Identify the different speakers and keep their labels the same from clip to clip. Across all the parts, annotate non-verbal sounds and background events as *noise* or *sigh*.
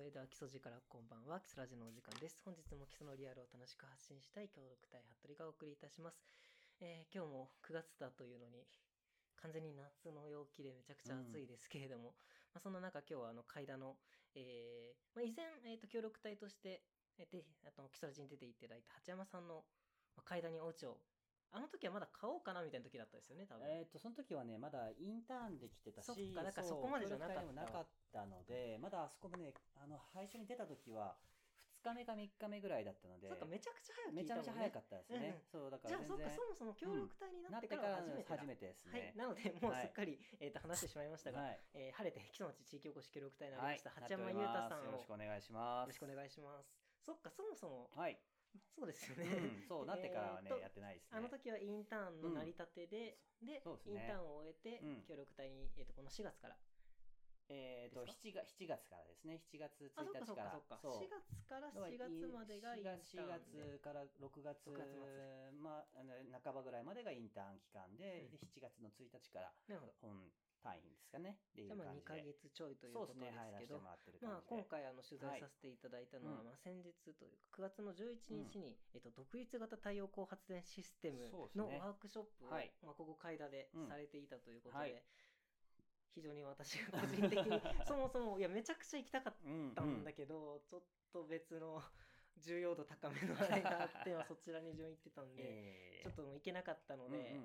Speaker 1: それでは基礎時からこんばんは、基礎ラジのお時間です。本日も基礎のリアルを楽しく発信したい協力隊服部がお送りいたします。えー今日も9月だというのに、完全に夏の陽気でめちゃくちゃ暑いですけれども、まあ、そんな中今日はあの階段の、えーまあ、以前、えー、と協力隊として、えーであと基礎ラジに出ていただいた八山さんの、まあ、階段にお家を、あの時はまだ買おうかなみたいな時だったですよね、多分。
Speaker 2: えっ、と、その時はね、まだインターンできてたし、
Speaker 1: そっかだからそこまでじゃなかった
Speaker 2: もなかったので、まだあそこもね、あの、最初に出た時は、2日目か3日目ぐらいだったので、
Speaker 1: そっか、めちゃくちゃ早く聞
Speaker 2: め。ちゃめちゃ早かったですね。そう、だか
Speaker 1: じゃあ、そっか、そ、もそも協力隊になってか
Speaker 2: らら
Speaker 1: 初めてだ。
Speaker 2: 初めてです
Speaker 1: はい、
Speaker 2: ね。
Speaker 1: なので、もう
Speaker 2: はい
Speaker 1: すっかり、えー、と話してしまいましたが、
Speaker 2: はい。
Speaker 1: えー晴れて、木曽町地域おこし協力隊になり
Speaker 2: はい
Speaker 1: ました、八山優太さんを
Speaker 2: よろ
Speaker 1: よ
Speaker 2: しくお願いします。
Speaker 1: ろしくお願いします。そっか、そもそも、
Speaker 2: はい。
Speaker 1: そうですよ
Speaker 2: う
Speaker 1: ね。
Speaker 2: ん、そう、なってからはね、
Speaker 1: えーと
Speaker 2: やってないですね。
Speaker 1: あの時はインターンの成り立てで、で
Speaker 2: そうですね
Speaker 1: インターンを終えて、
Speaker 2: うん
Speaker 1: 協力隊に、えー、とこの4月から。
Speaker 2: えっ、と、
Speaker 1: です
Speaker 2: 7月、7月からですね。7月
Speaker 1: あ、そっか
Speaker 2: 1日から。
Speaker 1: そっかそっか。4月から4月までがインターン
Speaker 2: 4月
Speaker 1: で。
Speaker 2: から6月
Speaker 1: 6月
Speaker 2: まあ、あの半ばぐらいまでがインターン期間で,、
Speaker 1: うん
Speaker 2: で7月の1日から。本単位ですかね。ってい
Speaker 1: じゃあまあ2
Speaker 2: う感じで。
Speaker 1: ヶ月ちょいということですけど、
Speaker 2: 出してもらってる感
Speaker 1: まあ、今回あの取材させていただいたのは、
Speaker 2: はい。
Speaker 1: まあ、先日というか9月の11日に、えっと、独立型太陽光発電システムのワークショップを、
Speaker 2: はい。
Speaker 1: まあ、ここ海田で
Speaker 2: うん
Speaker 1: されていたということで、
Speaker 2: はい。
Speaker 1: 非常に私が個人的に *laughs* そもそもいやめちゃくちゃ行きたかっ
Speaker 2: うん
Speaker 1: たんだけど、ちょっと別の重要度高めのあれがあって、*laughs* まあ、そちらに自分行ってたんで、
Speaker 2: えー
Speaker 1: ちょっともう行けなかったので、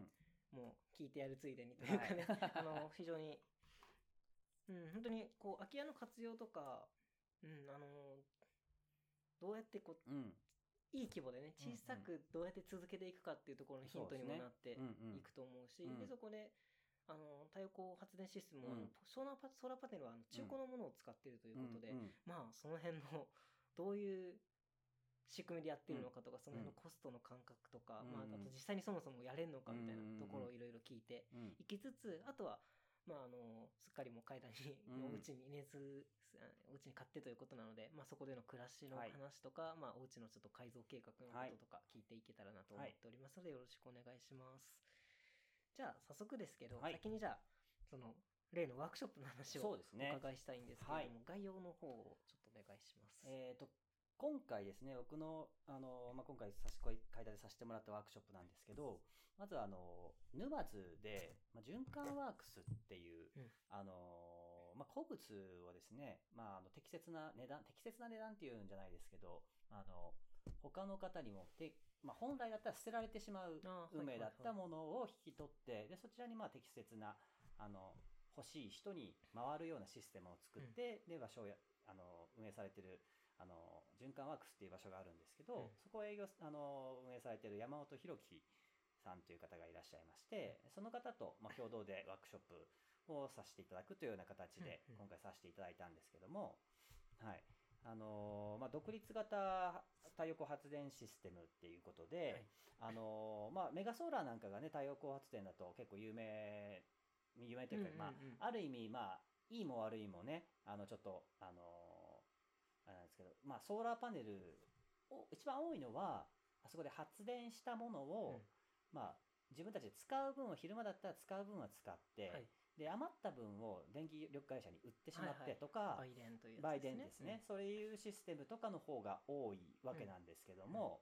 Speaker 1: もう聞いてやるついでにというかね、
Speaker 2: はい。*laughs*
Speaker 1: あの非常に、うん、本当にこう空き家の活用とか、うん、あのどうやってこう
Speaker 2: うん。
Speaker 1: いい規模でね小さくどうやって続けていくかっていうところのヒントにもなって
Speaker 2: うんうん。
Speaker 1: いくと思うし、
Speaker 2: うん。
Speaker 1: でそこであの太陽光発電システムも、あの
Speaker 2: うん。
Speaker 1: ソーラーパソーラーパネルはあの中古のものを使っているということで、
Speaker 2: うんうん。
Speaker 1: まあその辺のどういう仕組みでやってるのかとか、その辺のコストの感覚とか、
Speaker 2: うん。
Speaker 1: まあ、あと実際にそもそもやれるのかみたいなところをいろいろ聞いて
Speaker 2: うん。
Speaker 1: いきつつあとは、まあ、あのすっかりもう階段に、
Speaker 2: うん。
Speaker 1: お家に熱お家に買ってということなので、まあ、そこでの暮らしの
Speaker 2: はい。
Speaker 1: 話とか、まあ、お家のちょっと改造計画のこととか聞いていけたらなと思っておりますので、よろしくお願いします。じゃあ早速ですけど、
Speaker 2: はい。
Speaker 1: 先にじゃあその例のワークショップの話をお
Speaker 2: そうですね。
Speaker 1: 伺いしたいんですけれども、
Speaker 2: は
Speaker 1: 概要の方をちょっとお願いします。
Speaker 2: えー、と今回ですね僕のあの、まあ、今回差し込みでさせてもらったワークショップなんですけどまずあの沼津で、まあ、循環ワークスっていう、
Speaker 1: うん。
Speaker 2: あのまあ、鉱物をですね、まあ、あの適切な値段適切な値段っていうんじゃないですけどあの他の方にもて、まあ、本来だったら捨てられてしまう運命だったものを引き取ってでそちらにまあ適切なあの欲しい人に回るようなシステムを作って、で場所をやあの運営されてるあの循環ワークスっていう場所があるんですけど、
Speaker 1: うん
Speaker 2: そこを営業あの運営されてる山本博樹さんという方がいらっしゃいましてその方と、まあ、共同でワークショップをさせていただくというような形で今回させていただいたんですけども、はい。あのまあ、独立型太陽光発電システムっていうことで、
Speaker 1: はい。
Speaker 2: あのまあ、メガソーラーなんかがね太陽光発電だと結構有名有名というか、まあ、ある意味まあいいも悪いもねあのちょっとあのあれなんですけど、まあ、ソーラーパネルを一番多いのはあそこで発電したものを、
Speaker 1: うん。
Speaker 2: まあ、自分たちで使う分を昼間だったら使う分は使って、
Speaker 1: はい。
Speaker 2: で余った分を電気力会社に売ってしまっ
Speaker 1: はいはい。
Speaker 2: てとか、
Speaker 1: 売電というやつ
Speaker 2: 売電ですね、そういうシステムとかの方が多いわけなんですけども、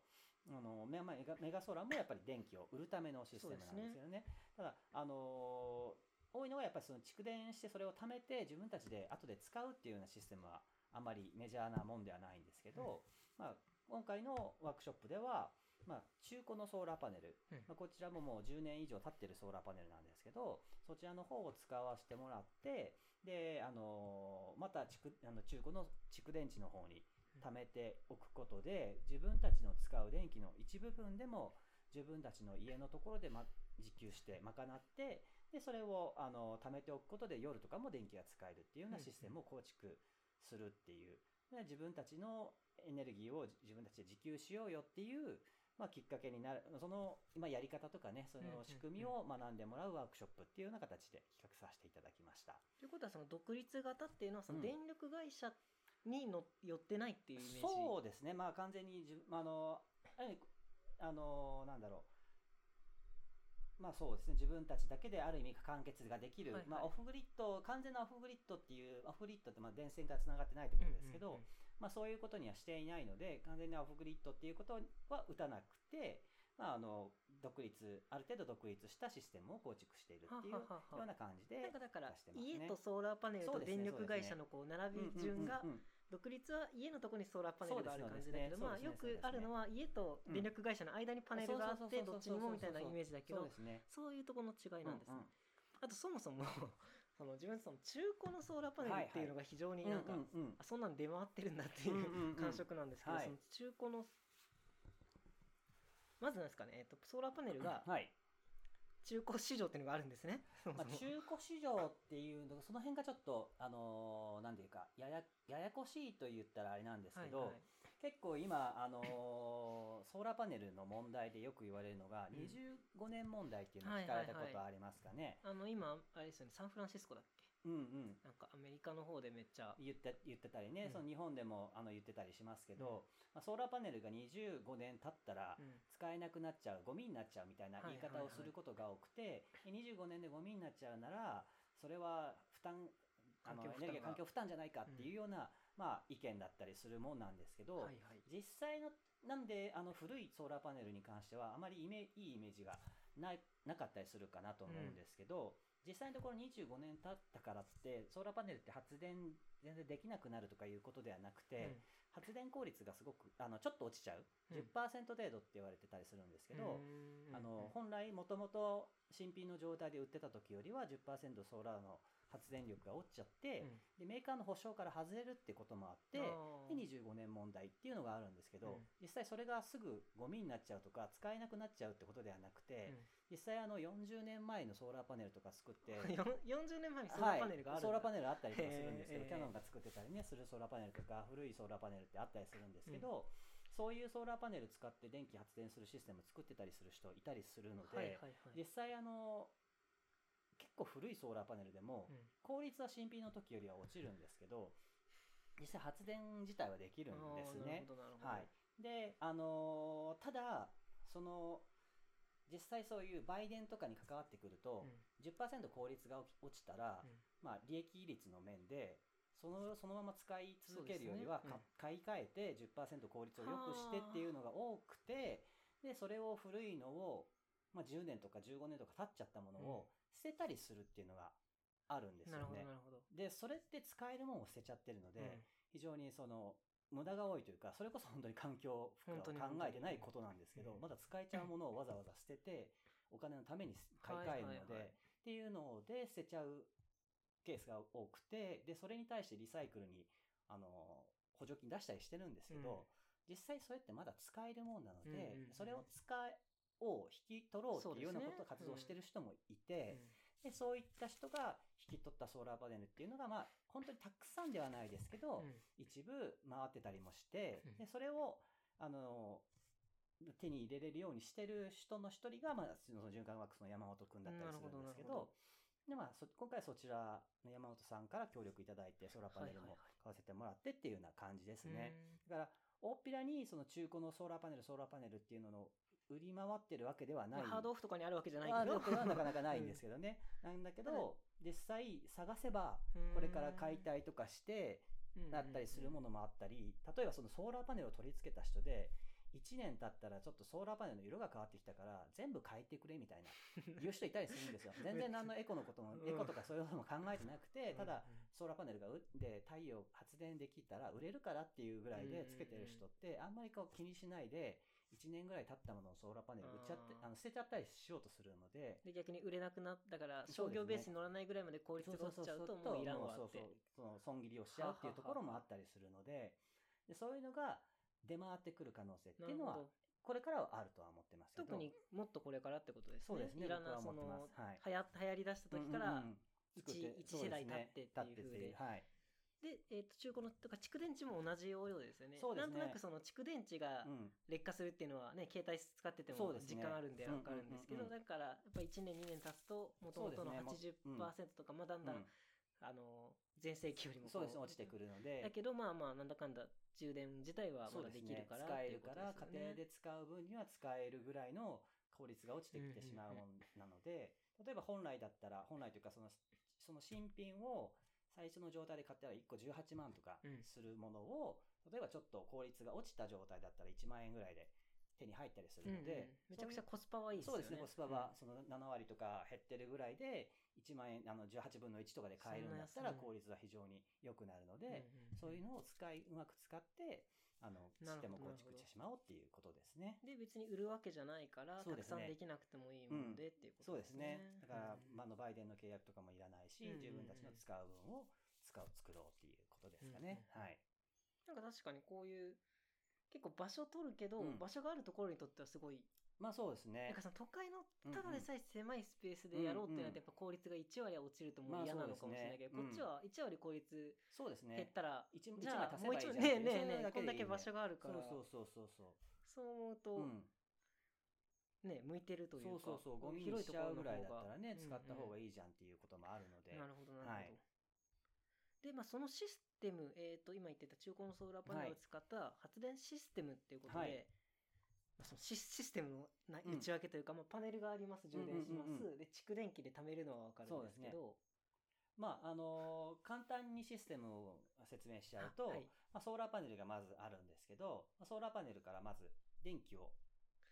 Speaker 2: あのメメガメガソーラーもやっぱり電気を売るためのシステムなんですよね。ただ、あのー多いのはやっぱりその蓄電してそれを貯めて自分たちで後で使うっていうようなシステムはあまりメジャーなもんではないんですけど、まあ、今回のワークショップでは、まあ、中古のソーラーパネル、
Speaker 1: うん
Speaker 2: まあ、こちらももう10年以上経ってるソーラーパネルなんですけどそちらの方を使わせてもらってで、あのーまた蓄あの中古の蓄電池の方に貯めておくことで自分たちの使う電気の一部分でも自分たちの家のところで、ま、自給して賄ってでそれをあの貯めておくことで夜とかも電気が使えるっていうようなシステムを構築するっていう、で自分たちのエネルギーを自分たちで自給しようよっていう、まあ、きっかけになる。その今やり方とかねそ
Speaker 1: うんうんうん。
Speaker 2: の仕組みを学んでもらうワークショップっていうような形で企画させていただきました。
Speaker 1: ということはその独立型っていうのはその
Speaker 2: うん。
Speaker 1: 電力会社にの寄ってないっていうイメージ、
Speaker 2: そうですね。まあ完全に自分あのあのあのなんだろうまあそうですね。自分たちだけである意味完結ができる、
Speaker 1: はいはい。
Speaker 2: まあ、オフグリッド完全なオフグリッドっていうオフグリッドってまあ電線がつながってないところですけど、
Speaker 1: うんうんうん。
Speaker 2: まあ、そういうことにはしていないので完全なオフグリッドっていうことは打たなくて、まあ、あの独立ある程度独立したシステムを構築しているっていうような感じで
Speaker 1: なんかだから家とソーラーパネルと電力会社のこう並び順が独立は家のところにソーラーパネルがある感じだけど、
Speaker 2: そう
Speaker 1: まあよくあるのは家と電力会社の間にパネルがあって
Speaker 2: うん。
Speaker 1: どっちにもみたいなイメージだけど
Speaker 2: そう
Speaker 1: いうところの違いなんですね、
Speaker 2: うんうん。
Speaker 1: あとそもそも *laughs* その自分その中古のソーラーパネルっていうのが非常になんか、あそんなん出回ってるんだっていう感触なんですけど、
Speaker 2: はい。
Speaker 1: その中古のまずなんですかね、えっと、ソーラーパネルが
Speaker 2: はい
Speaker 1: 中古市場っていうのがあるんですね。そも
Speaker 2: まあ、
Speaker 1: そも
Speaker 2: 中古市場っていうのがその辺がちょっとあのーなんていうかややややこしいと言ったらあれなんですけど、
Speaker 1: はいはい。
Speaker 2: 結構今、あのーソーラーパネルの問題でよく言われるのが、
Speaker 1: うん。
Speaker 2: 25年問題っていうのを聞かれたことありますかね。
Speaker 1: あの今あれですよねサンフランシスコだっけ？
Speaker 2: うんうん。
Speaker 1: なんかアメリカの方でめっちゃ
Speaker 2: 言って言ってたりね、
Speaker 1: うん。
Speaker 2: その日本でもあの言ってたりしますけど、まあ、ソーラーパネルが25年経ったら
Speaker 1: うん。
Speaker 2: 使えなくなっちゃうゴミになっちゃうみたいな言い方をすることが多くて、で25年でゴミになっちゃうならそれは負担あの
Speaker 1: 環境負担が。
Speaker 2: エネルギー環境負担じゃないかっていうような、まあ、意見だったりするもんなんですけど、
Speaker 1: はいはい。
Speaker 2: 実際のなんであの古いソーラーパネルに関してはあまりイメいいイメージがないなかったりするかなと思うんですけど、実際のところ25年経ったからってソーラーパネルって発電全然できなくなるとかいうことではなくて、発電効率がすごくあのちょっと落ちちゃう、
Speaker 1: うん。
Speaker 2: 10%程度って言われてたりするんですけど、
Speaker 1: うん。
Speaker 2: あの本来もともと新品の状態で売ってた時よりは10%ソーラーの発電力が落ちちゃって、でメーカーの保証から外れるってこともあって、で25年問題っていうのがあるんですけど、
Speaker 1: うん。
Speaker 2: 実際それがすぐゴミになっちゃうとか使えなくなっちゃうってことではなくて、実際あの40年前のソーラーパネルとか作って
Speaker 1: うんよ40年前にソーラーパネルがある
Speaker 2: はい、ソーラーパネルあったりとかするんですけど、キャノンが作ってたりねするソーラーパネルとか古いソーラーパネルってあったりするんですけど、そういうソーラーパネル使って電気発電するシステム作ってたりする人いたりするので、
Speaker 1: はいはいはい。
Speaker 2: 実際あの結構古いソーラーパネルでも、
Speaker 1: うん。
Speaker 2: 効率は新品の時よりは落ちるんですけど実際発電自体はできるんですね。はい、で、あのーただその実際そういう売電とかに関わってくると、10%効率が落ちたら、
Speaker 1: うん。
Speaker 2: まあ、利益率の面でそのそのまま使い続けるよりは、
Speaker 1: そうですね。
Speaker 2: か買い替えて10%効率を良くしてっていうのが多くてでそれを古いのを、まあ、10年とか15年とか経っちゃったものを捨てたりするっていうのがあるんです
Speaker 1: なるほど
Speaker 2: よね。
Speaker 1: なるほど、
Speaker 2: でそれって使えるものを捨てちゃってるので、
Speaker 1: うん。
Speaker 2: 非常にその無駄が多いというかそれこそ本当に環境負荷を考えてないことなんですけど、
Speaker 1: うん。
Speaker 2: まだ使えちゃうものをわざわざ捨てて *laughs* お金のために買い替えるので、っていうので捨てちゃうケースが多くてでそれに対してリサイクルにあの補助金出したりしてるんですけど、実際それってまだ使えるもんなので、
Speaker 1: うんうんうん
Speaker 2: それを使を引き取ろうっていうようなことを活動してる人もいて。でそういった人が引き取ったソーラーパネルっていうのが、まあ、本当にたくさんではないですけど、
Speaker 1: うん。
Speaker 2: 一部回ってたりもして
Speaker 1: うん、
Speaker 2: でそれをあの手に入れれるようにしてる人の一人が、まあ、その循環ワークスの山本君だったりするんですけ
Speaker 1: なるほ
Speaker 2: ど、でまあ、そ今回そちらの山本さんから協力いただいて、ソーラーパネルも
Speaker 1: はいはいはい。
Speaker 2: 買わせてもらってっていうような感じですね。
Speaker 1: うん。
Speaker 2: だから、大っぴらにその中古のソーラーパネル、ソーラーパネルっていうのの売り回ってるわけではない。
Speaker 1: まあハードオフとかにあるわけじゃない
Speaker 2: あ
Speaker 1: けど
Speaker 2: るわけはなかなかないんですけどね。*laughs* なんだけど、実際探せば、これから解体とかして、だったりするものもあったり、例えばそのソーラーパネルを取り付けた人で、1年経ったらちょっとソーラーパネルの色が変わってきたから、全部変えてくれみたいな、言う人いたりするんですよ。*laughs* 全然何のエコのことも、
Speaker 1: うん
Speaker 2: エコとかそういうことも考えてなくて、
Speaker 1: うん
Speaker 2: ただ、ソーラーパネルがうで太陽発電できたら売れるからっていうぐらいでつけてる人ってあんまりこう気にしないで1年ぐらい経ったものをソーラーパネル売っちゃって
Speaker 1: あ
Speaker 2: の捨てちゃったりしようとするので。
Speaker 1: で逆に売れなくなったから商業ベースに乗らないぐらいまで効率が落ちちゃうともういらんわって。
Speaker 2: そうそうその損切りをしちゃうっていうところもあったりするので。でそういうのが出回ってくる可能性っていうのはこれからはあるとは思ってますけど。
Speaker 1: 特にもっとこれからってことですね。
Speaker 2: そうですね。
Speaker 1: いらなその
Speaker 2: す。はい。
Speaker 1: はや流行り出した時から、
Speaker 2: うんうん。うん作って
Speaker 1: 一一世代経ってっていう
Speaker 2: で。はい
Speaker 1: で、えー、と中古のとか蓄電池も同じ要領ですよね。
Speaker 2: そうですね。
Speaker 1: なんとなくその蓄電池が
Speaker 2: うん。
Speaker 1: 劣化するっていうのはね携帯使ってても実感あるんで分かるんですけど、
Speaker 2: うんうんうんうん。
Speaker 1: だからやっぱ1年2年経つともともとの
Speaker 2: そうですね。も
Speaker 1: 80%とか、まあだんだん、
Speaker 2: うん。
Speaker 1: あの全盛期よりもこ
Speaker 2: そうですね落ちてくるので。
Speaker 1: だけどまあまあなんだかんだ充電自体はまだできるから
Speaker 2: 使えるから家庭で使う分には使えるぐらいの効率が落ちてきてしまうもんなので、例えば本来だったら、本来というかその、その新品を最初の状態で買ったら1個18万とか
Speaker 1: うん。
Speaker 2: するものを、例えばちょっと効率が落ちた状態だったら1万円ぐらいで手に入ったりするので、
Speaker 1: めちゃくちゃコスパはいいですよね。
Speaker 2: そうですね、コスパはその7割とか減ってるぐらいで、1万円、あの18分の1とかで買えるんだったら効率は非常に良くなるの
Speaker 1: うん、
Speaker 2: で、
Speaker 1: うん。
Speaker 2: そういうのを使い、うまく使って、あの、システムを構築してしまおうっていうことですね。
Speaker 1: で、別に売るわけじゃないから、たくさんできなくてもいいもんでっていうこ
Speaker 2: そうで
Speaker 1: とですすね
Speaker 2: ね。。だから、
Speaker 1: うん
Speaker 2: まあ、あの、バイデンの契約とかもいらないし、自分たちの使う分を使う、作ろうっていうことですかね。
Speaker 1: うんうん
Speaker 2: はい。
Speaker 1: なんか確かにこういう、結構場所取るけど、
Speaker 2: うん
Speaker 1: 場所があるところにとってはすごい、
Speaker 2: まあ、そうですね。
Speaker 1: なんか。その都会のただでさえ狭いスペースでやろうってなるとやっぱ効率が1割は落ちるともう嫌なのかもしれないけど、
Speaker 2: まあ
Speaker 1: こっちは1割効率。減ったら、じゃあもう一
Speaker 2: ばいいじゃん。っていう
Speaker 1: ねえねえねえこんだけ場所があるから。
Speaker 2: そうそうそうそう。そう。
Speaker 1: 思うと、
Speaker 2: うん。
Speaker 1: ね向いてるというか
Speaker 2: そうそうそう、ゴミにしちゃうぐらいだったらね、使った方が
Speaker 1: いい
Speaker 2: じゃんっていうこともあるので。
Speaker 1: なるほどなるほど、
Speaker 2: はい
Speaker 1: でまあそのシステム、えー、と今言ってた中古のソーラーパネルを使った発電システムっていうことで、そのシシステムの内訳というか、まあ、パネルがあります充電します、
Speaker 2: うんうん。うんうん
Speaker 1: で蓄電器で貯めるのは分かるんですけど
Speaker 2: まあ、あのー簡単にシステムを説明しちゃうと、
Speaker 1: あはい。
Speaker 2: まあ、ソーラーパネルがまずあるんですけど、まあソーラーパネルからまず電気を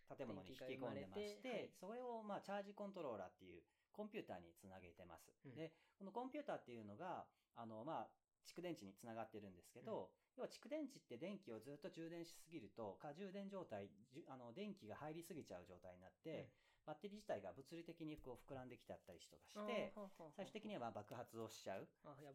Speaker 2: 建物に引き込んでまして
Speaker 1: はい。
Speaker 2: それをまあチャージコントローラーっていうコンピューターにつなげてます。
Speaker 1: うん。
Speaker 2: で、このコンピューターっていうのが、あの、まあ、蓄電池につながってるんですけど、要は蓄電池って電気をずっと充電しすぎると、過充電状態、あの電気が入りすぎちゃう状態になって、バッテリー自体が物理的にこう膨らんできちゃったりとかして、最終的にはまあ爆発をしちゃう。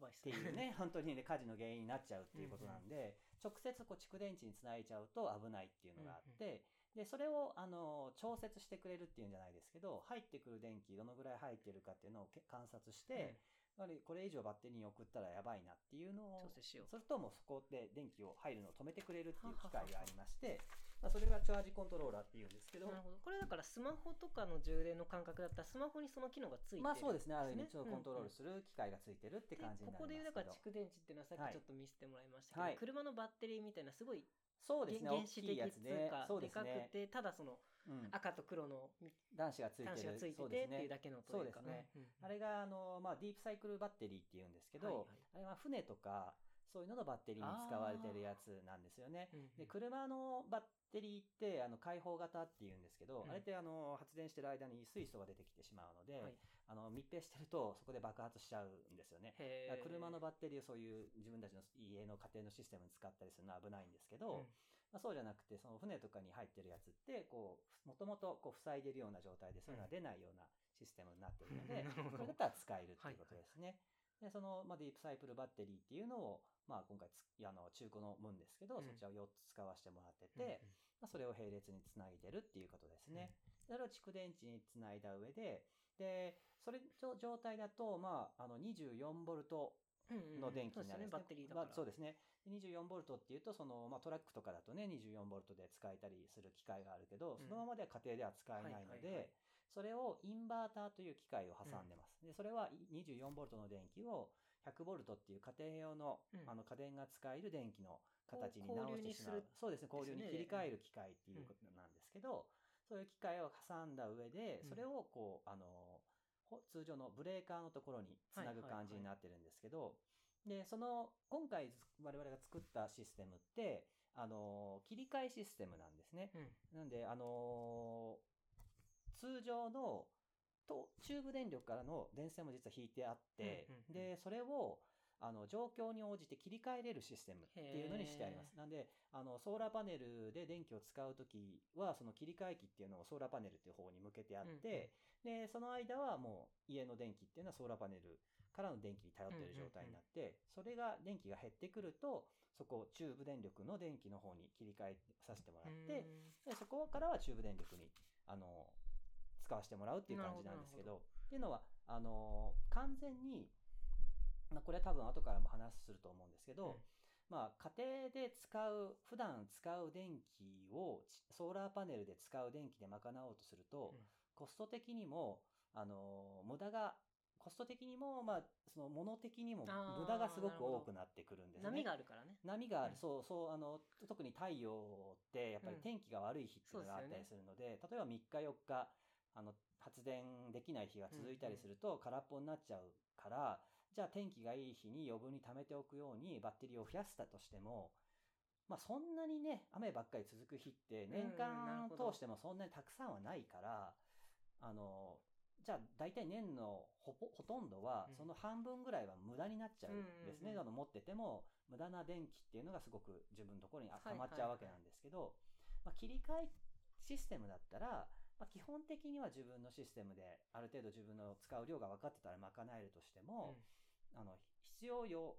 Speaker 1: っ
Speaker 2: ていうね、*laughs* 本当にね、火事の原因になっちゃうっていうことなんで、直接こう蓄電池につないちゃうと危ないっていうのがあって、で、それを、あの、調節してくれるっていうんじゃないですけど、入ってくる電気どのぐらい入ってるかっていうのをけ観察して、やはりこれ以上バッテリーに送ったらやばいなっていうのを
Speaker 1: 調、整しよう。
Speaker 2: それともそこで電気を入るのを止めてくれるっていう機械がありまして、まあそれがチャージコントローラーっていうんですけど。
Speaker 1: な、るほど。これだからスマホとかの充電の感覚だったらスマホにその機能がついてる
Speaker 2: まあそうですね、ある意味、ちょっとコントロールする機械がついてるって
Speaker 1: で
Speaker 2: 感じになりますけど。
Speaker 1: ここでいうだから蓄電池っていうのはさっ
Speaker 2: はい
Speaker 1: きちょっと見せてもらいましたけど、
Speaker 2: はい。
Speaker 1: 車のバッテリーみたいなすごい
Speaker 2: そうですね、
Speaker 1: 原
Speaker 2: 大きい
Speaker 1: 子的っつうか、
Speaker 2: そう
Speaker 1: でかく。てただその
Speaker 2: うん。
Speaker 1: 赤と黒の
Speaker 2: 男子がついて
Speaker 1: てっていうだけのというか
Speaker 2: ね。あれが、あの、まあ、ディープサイクルバッテリーっていうんですけど、あれは船とか、そういうののバッテリーに使われてるやつなんですよね。で、車のバッテリーって、あの、開放型っていうんですけど、
Speaker 1: うん。
Speaker 2: あれって、あの、発電してる間に水素が出てきてしまうので、
Speaker 1: はい。
Speaker 2: あの、密閉してると、そこで爆発しちゃうんですよね。車のバッテリーをそういう自分たちの家の家庭のシステムに使ったりするのは危ないんですけど、まあ、そうじゃなくて、その船とかに入ってるやつって、こう、もともとこう塞いでるような状態で、そういうのが出ないようなシステムになってるので、*laughs*
Speaker 1: なるほど。
Speaker 2: それだったら使えるっていうことですね。で、その、まあ、ディープサイクルバッテリーっていうのを、まあ、今回つ、あの、中古のもんですけど、
Speaker 1: うん。
Speaker 2: そちらを4つ使わせてもらって
Speaker 1: うんうん。
Speaker 2: て、まあ、それを並列につないでるっていうことですね。それを蓄電池につないだ上で、で、それの状態だと、まあ、あの、24ボルト
Speaker 1: うんうんうん。
Speaker 2: の電気になるん
Speaker 1: ですね。バッテリーだから、
Speaker 2: まあそうですね。24ボルトっていうと、その、まあ、トラックとかだとね、24ボルトで使えたりする機械があるけど、
Speaker 1: うん。
Speaker 2: そのままでは家庭では使えないので、それをインバーターという機械を挟んでます。で、それは24ボルトの電気を100ボルトっていう家庭用の、
Speaker 1: うん
Speaker 2: あの家電が使える電気の形に直してしまう。そうですね、交流に切り替える機械っていうことなんですけど、そういう機械を挟んだ上で、
Speaker 1: うん
Speaker 2: それをこう、あの、ほ通常のブレーカーのところにつなぐ感じになってるんですけど、で、その、今回我々が作ったシステムって、あの、切り替えシステムなんですね。
Speaker 1: うん
Speaker 2: なんで、あの通常のとチューブ電力からの電線も実は引いてあって、
Speaker 1: うんうんうん。
Speaker 2: で、それをあの状況に応じて切り替えれるシステムっていうのにしてあります。なんで、あのソーラーパネルで電気を使うときは、その切り替え機っていうのをソーラーパネルっていう方に向けてあって、で、その間はもう家の電気っていうのはソーラーパネルからの電気に頼っている状態になって、それが電気が減ってくると、そこをチューブ電力の電気の方に切り替えさせてもらって、でそこからはチューブ電力に、あの、使わせてもらうっていう感じなんですけど、っていうのは、あの、完全に、まあ、これは多分後からも話すると思うんですけど、まあ、家庭で使う、普段使う電気をちソーラーパネルで使う電気で賄おうとすると、
Speaker 1: うん。
Speaker 2: コスト的にも、あの、無駄が、ココスト的にも、まあ、その物的にも無駄がすごく多くなってくるんですね。
Speaker 1: 波があるからね。
Speaker 2: 波がある、
Speaker 1: うん。
Speaker 2: そうそうあの特に太陽ってやっぱり
Speaker 1: うん。
Speaker 2: 天気が悪い日っていうのがあったりするので,、例えば3日4日あの発電できない日が続いたりすると空っぽになっちゃうから、じゃあ天気がいい日に余分に貯めておくようにバッテリーを増やしたとしてもまあそんなにね雨ばっかり続く日って年間通してもそんなにたくさんはないから、あのじゃあ大体年のほとんどは
Speaker 1: うん。
Speaker 2: その半分ぐらいは無駄になっちゃうんですね、
Speaker 1: うん
Speaker 2: 持ってても無駄な電気っていうのがすごく自分のところに
Speaker 1: はい。
Speaker 2: 溜まっちゃうわけなんですけど、まあ、切り替えシステムだったら、まあ、基本的には自分のシステムである程度自分の使う量が分かってたら賄えるとしても、あの必要量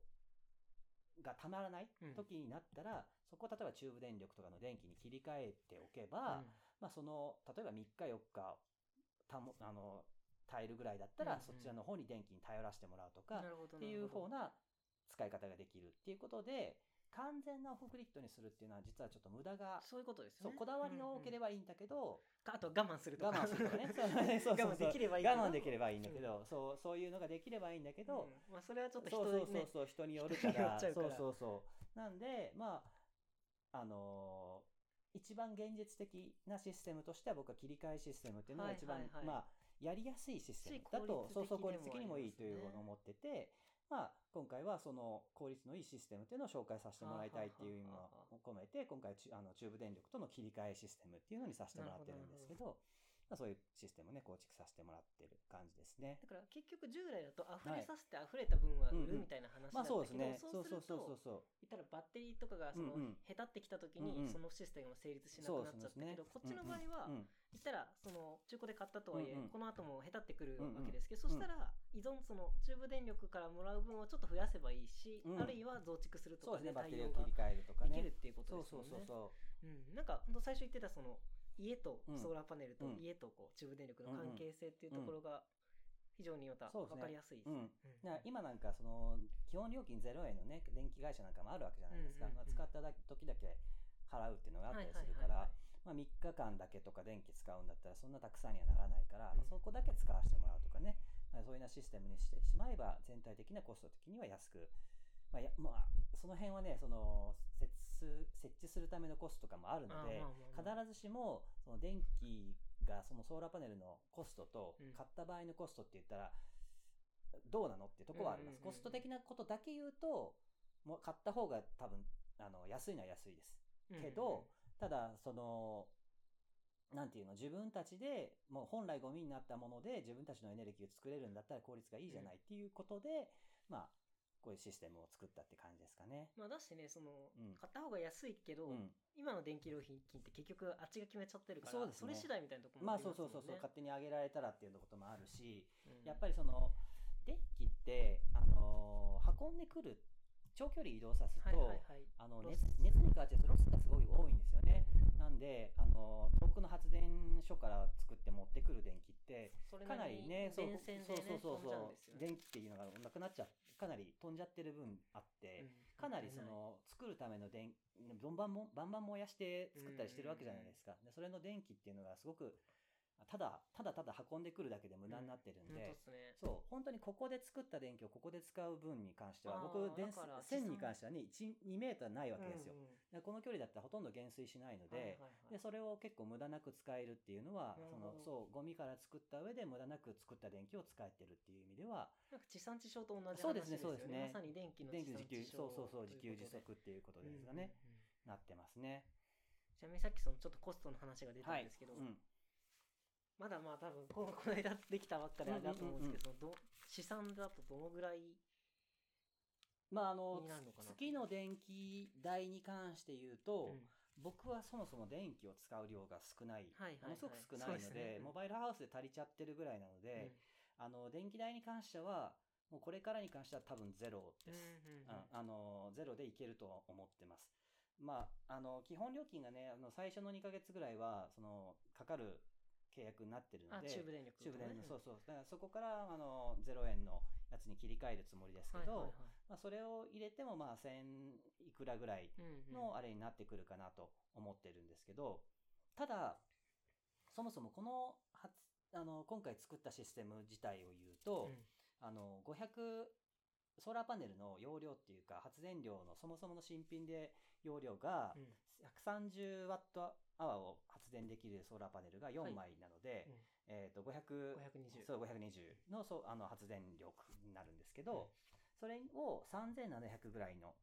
Speaker 2: がたまらない
Speaker 1: うん
Speaker 2: 時になったら、そこを例えば中部電力とかの電気に切り替えておけ
Speaker 1: うん。
Speaker 2: ば、まあ、その例えば3日4日たもあの耐えるぐらいだったら、
Speaker 1: うんうん。
Speaker 2: そちらの方に電気に頼らせてもらうとかっていう方な使い方ができるっていうことで完全なオフグリッドにするっていうのは実はちょっと無駄が
Speaker 1: そういうことですね。
Speaker 2: こだわりが多けれ
Speaker 1: ば、
Speaker 2: ばいいんだけど、
Speaker 1: かあと我慢するとか。
Speaker 2: 我慢するとかね。
Speaker 1: 我慢できればいい
Speaker 2: 我慢できればいいんだけど、そうそういうのができればいいんだけど、
Speaker 1: うん。まあそれはちょっと
Speaker 2: そう
Speaker 1: 人ね
Speaker 2: そうそうそう人によるか
Speaker 1: 人によ
Speaker 2: ら。そうそうそう。なんでまああのー一番現実的なシステムとしては僕は切り替えシステムっていうのが一番、
Speaker 1: はいはいはい。
Speaker 2: まあやりやすいシステム。
Speaker 1: し
Speaker 2: だとそうそう効率的にもいいというのを思ってて、まあ、今回はその効率のいいシステムっていうのを紹介させてもらいたいっていう意味を込めて今回ちあの中部電力との切り替えシステムっていうのにさせてもらってるんですけどまあ、そういうシステムをね構築させてもらってる感じですね。
Speaker 1: だから結局従来だと溢れさせて溢れた分は売
Speaker 2: うんうん
Speaker 1: るみたいな話だ
Speaker 2: まあ
Speaker 1: ったけど、
Speaker 2: そうですね。
Speaker 1: そ
Speaker 2: そううそう
Speaker 1: すると
Speaker 2: そうそうそう。
Speaker 1: 言ったらバッテリーとかがその、
Speaker 2: うんうん
Speaker 1: へたってきた時
Speaker 2: うんうん
Speaker 1: にそのシステムが成立しなくなっちゃったけど、こっちの場合は、
Speaker 2: うんうん
Speaker 1: 言ったらその中古で買ったとはいえ、
Speaker 2: うんうん
Speaker 1: この後もへたってくる
Speaker 2: うんうん
Speaker 1: わけですけど、そしたら依存その中部電力からもらう分をちょっと増やせばいいし、
Speaker 2: うん
Speaker 1: あるいは増築するとか
Speaker 2: そうですね。
Speaker 1: 対応が
Speaker 2: を切り替えるとかね。
Speaker 1: できるっていうこと
Speaker 2: そう
Speaker 1: ですよね。
Speaker 2: そうそうそ
Speaker 1: うん、なんか本当最初言ってたその家と
Speaker 2: うん。
Speaker 1: ソーラーパネルと
Speaker 2: うん。
Speaker 1: 家とこう中部電力の関係性っていうところが非常にまた分かりやすいです。
Speaker 2: う。
Speaker 1: ね。
Speaker 2: うん。今なんかその基本料金0円のね電気会社なんかもあるわけじゃないですか、まあ、使っただ時だけ払うっていうのがあったりするからまあ3日間だけとか電気使うんだったらそんなたくさんにはならないから、
Speaker 1: うん。
Speaker 2: まあそこだけ使わせてもらうとかね、まあ、そういうようなシステムにしてしまえば全体的なコスト的には安く、まあやまあ、その辺はねその設設置するためのコストとかもあるので必ずしもその電気がそのソーラーパネルのコストと
Speaker 1: うん。
Speaker 2: 買った場合のコストって言ったらどうなのっていうところはあります、コスト的なことだけ言うともう買った方が多分あの安いのは安いです。
Speaker 1: うん。
Speaker 2: けど、ただそのなんていうの自分たちでもう本来ゴミになったもので自分たちのエネルギーを作れるんだったら効率がいいじゃないっていうことで、まあこういうシステムを作ったって感じですかね。
Speaker 1: まあだしねその、
Speaker 2: うん。
Speaker 1: 買った方が安いけど、
Speaker 2: うん、
Speaker 1: 今の電気料金って結局あっちが決めちゃってるから
Speaker 2: そうですね。
Speaker 1: れ次第みたいなところも
Speaker 2: まあ
Speaker 1: りすもんね。
Speaker 2: そうそうそうそう、勝手に上げられたらっていうこともあるし、
Speaker 1: うん。
Speaker 2: やっぱりその電気ってあのー運んでくる長距離移動さすと、
Speaker 1: はいはいはい。
Speaker 2: あの
Speaker 1: ロ
Speaker 2: 熱
Speaker 1: ス。
Speaker 2: 熱に変わっちゃうとロスがすごい多いんですよね。なんであの遠くの発電所から作って持ってくる電気ってかなりね
Speaker 1: ね
Speaker 2: そうそうそうそう
Speaker 1: ね。
Speaker 2: 電気っていうのがなくなっちゃかなり飛んじゃってる分あって、
Speaker 1: うん。
Speaker 2: かなりその作るための電バンバンもバンバン燃やして作ったりしてるわけじゃないですか。でそれの電気っていうのがすごくただただただ運んでくるだけで無駄になってるんで
Speaker 1: っ、すね。
Speaker 2: そう本当にここで作った電気をここで使う分に関しては僕電線に関してはね1 2メーターないわけですよ。
Speaker 1: うんうん
Speaker 2: でこの距離だったらほとんど減衰しないので、
Speaker 1: はいはいはい。
Speaker 2: でそれを結構無駄なく使えるっていうのはそのそうゴミから作った上で無駄なく作った電気を使えてるっていう意味では
Speaker 1: なんか地産地消と同じ
Speaker 2: そうで
Speaker 1: 話ですすよ
Speaker 2: ね。そうですね
Speaker 1: ね。まさに電気の
Speaker 2: 自給そうそうそう自給自足っていうこと
Speaker 1: で
Speaker 2: ですかね、
Speaker 1: うんうんうん。
Speaker 2: なってますね。
Speaker 1: ちなみにさっきそのちょっとコストの話が出た
Speaker 2: はい
Speaker 1: んですけど、
Speaker 2: うん
Speaker 1: まだまあ多分このこの間できたばっかであれだと思うんですけど、ど資産だとどのぐらい
Speaker 2: まああの月の電気代に関して言うと、
Speaker 1: うん。
Speaker 2: 僕はそもそも電気を使う量が少ない、
Speaker 1: はいはいはい。
Speaker 2: ものすごく少ないので
Speaker 1: ね。うん。
Speaker 2: モバイルハウスで足りちゃってるぐらいなので、あの電気代に関してはもうこれからに関しては多分ゼロです。
Speaker 1: うんうんうん。
Speaker 2: ああのゼロでいけると思ってます。まあ、あの基本料金がねあの最初の2ヶ月ぐらいはそのかかる契約になってるの
Speaker 1: あ
Speaker 2: で
Speaker 1: 中部電力
Speaker 2: 中部電力
Speaker 1: ね
Speaker 2: そうそう。だからそこからあの0円のやつに切り替えるつもりですけど、
Speaker 1: はいはいはい。
Speaker 2: まあ、それを入れてもまあ1000いくらぐらい
Speaker 1: うんうん。
Speaker 2: のあれになってくるかなと思ってるんですけどただそもそもこの初あの今回作ったシステム自体を言うと、
Speaker 1: うん。
Speaker 2: ああの500ソーラーパネルの容量っていうか発電量のそもそもの新品で容量が
Speaker 1: うん。
Speaker 2: 130ワットアワーを発電できるソーラーパネルが4
Speaker 1: はい。
Speaker 2: 枚なので、
Speaker 1: うん。
Speaker 2: えー、と500
Speaker 1: 520
Speaker 2: そう520のそうあの発電力になるんですけど、それを3700ぐらいの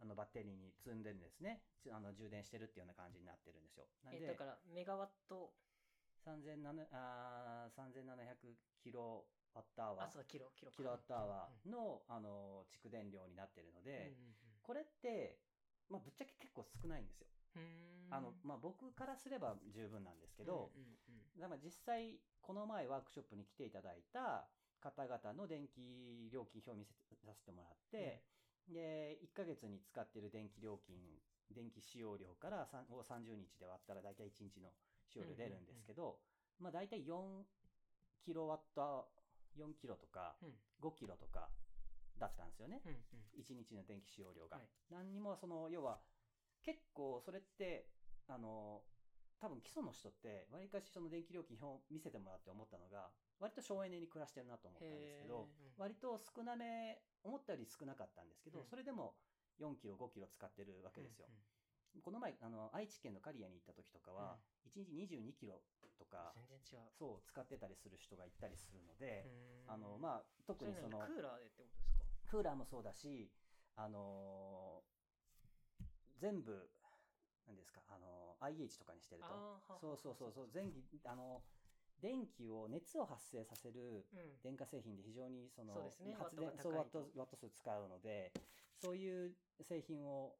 Speaker 2: あのバッテリーに積んでるんですね。ちあの充電してるっていうような感じになってるんですよ。なんで
Speaker 1: えだからメガワット。
Speaker 2: 3700あー3700キロワットアワー。
Speaker 1: あそうだキロキロか。
Speaker 2: キロワットアワ
Speaker 1: うん。
Speaker 2: ーの、あの蓄電量になってるので、
Speaker 1: うんうん。
Speaker 2: これって、まあ、ぶっちゃけ結構少ないんですよ。あのまあ、僕からすれば十分なんですけど、実際この前ワークショップに来ていただいた方々の電気料金表を見せさせてもらって、で1ヶ月に使ってる電気料金電気使用量からを30日で割ったら大体1日の使用量出るんですけど、まあ大体4キロワット4キロとか
Speaker 1: うん。
Speaker 2: 5キロとかだったんですよね、
Speaker 1: うんうん。
Speaker 2: 1日の電気使用量が、
Speaker 1: はい。
Speaker 2: 何にもその要は結構それってあの多分基礎の人ってわりかしその電気料金表見せてもらって思ったのが割と省エネに暮らしてるなと思ったんですけど割と少なめ思ったより少なかったんですけど、
Speaker 1: うん。
Speaker 2: それでも4キロ5キロ使ってるわけですよ、この前あの愛知県の刈谷に行った時とかは、1日22キロとか
Speaker 1: 全然違う。
Speaker 2: そう使ってたりする人がいたりするので、あのまあ特にその
Speaker 1: クーラーでってことですか？
Speaker 2: クーラーもそうだし、あのー全部、なんですか、あのー IH とかにしてると、そうそうそうそう、電気、あの電気を熱を発生させる
Speaker 1: うん。
Speaker 2: 電化製品で非常にその
Speaker 1: そうですね。
Speaker 2: 発電そうワットワット数使うので、そういう製品を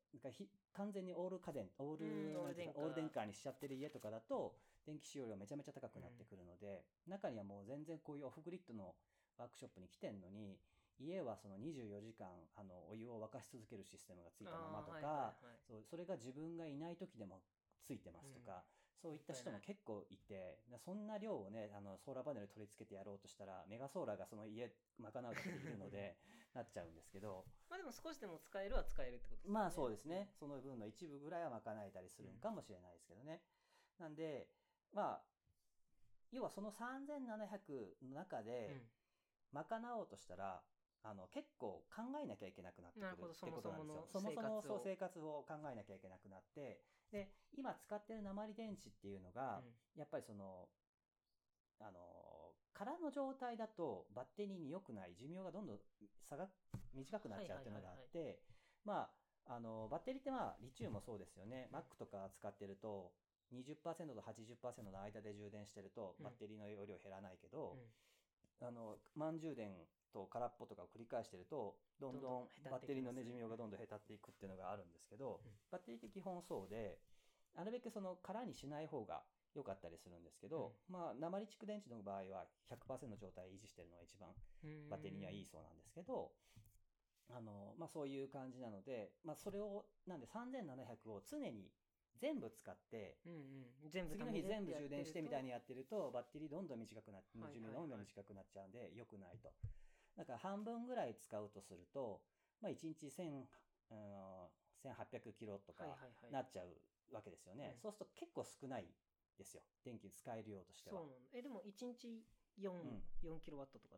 Speaker 2: 完全にオール家電、オール
Speaker 1: オール電化。
Speaker 2: にしちゃってる家とかだと、電気使用量めちゃめちゃ高くなってくるので、中にはもう全然こういうオフグリッドのワークショップに来てんのに、家はその24時間あのお湯を沸かし続けるシステムがついたままとか、
Speaker 1: はいはいはい。
Speaker 2: そうそれが自分がいない時でもついてますとか、そういった人も結構いて、なそんな量をね、あのソーラーパネル取り付けてやろうとしたら、メガソーラーがその家賄うだけでいるので、*laughs* なっちゃうんですけど、
Speaker 1: まあでも少しでも使えるは使えるってことですよね。
Speaker 2: まあそうですね、その分の一部ぐらいは賄えたりするんかもしれないですけどね。なんで、まあ、要はその3700の中
Speaker 1: うん。
Speaker 2: で賄おうとしたら、あの結構考えなきゃいけなくなってくるってことなんですよ。
Speaker 1: そもそもの
Speaker 2: そう
Speaker 1: 生活を。
Speaker 2: 生活を考えなきゃいけなくなって、で、今使ってる鉛電池っていうのが、
Speaker 1: うん。
Speaker 2: やっぱりその、あの、空の状態だとバッテリーに良くない、寿命がどんどん差が短くなっちゃうっていうのがあって、まあ、あの、バッテリーってまあ、リチウムもそうですよね。Mac とか使ってると、20%と80%の間で充電してると、
Speaker 1: うん。
Speaker 2: バッテリーの容量減らないけど、
Speaker 1: うん
Speaker 2: あの、満充電と空っぽとかを繰り返してると、どんどんバッテリーのね、寿命がどんどん減っていくっていうのがあるんですけど、
Speaker 1: うん。
Speaker 2: バッテリーって基本そうで、なるべくその空にしない方が良かったりするんですけど、まあ、鉛蓄電池の場合は100%の状態を維持してるのが一番
Speaker 1: うん。
Speaker 2: バッテリーにはいいそうなんですけど、あの、まあそういう感じなので、まあそれを、なんで3700を常に全部使って、
Speaker 1: うんうん。全部
Speaker 2: 次の日全部充電してみたいに
Speaker 1: や
Speaker 2: やってると、バッテリーどんどん短くなって、
Speaker 1: はいはい
Speaker 2: 寿命どんどん短くなっちゃうんで、良くないと。だから半分ぐらい使うとすると、まあ1日1000、うん1800キロとか
Speaker 1: はいはいはい。
Speaker 2: なっちゃうわけですよね。
Speaker 1: うん
Speaker 2: そうすると結構少ないですよ。電気使える量としては。
Speaker 1: えでも1日4、
Speaker 2: ん。
Speaker 1: 4キロワットとか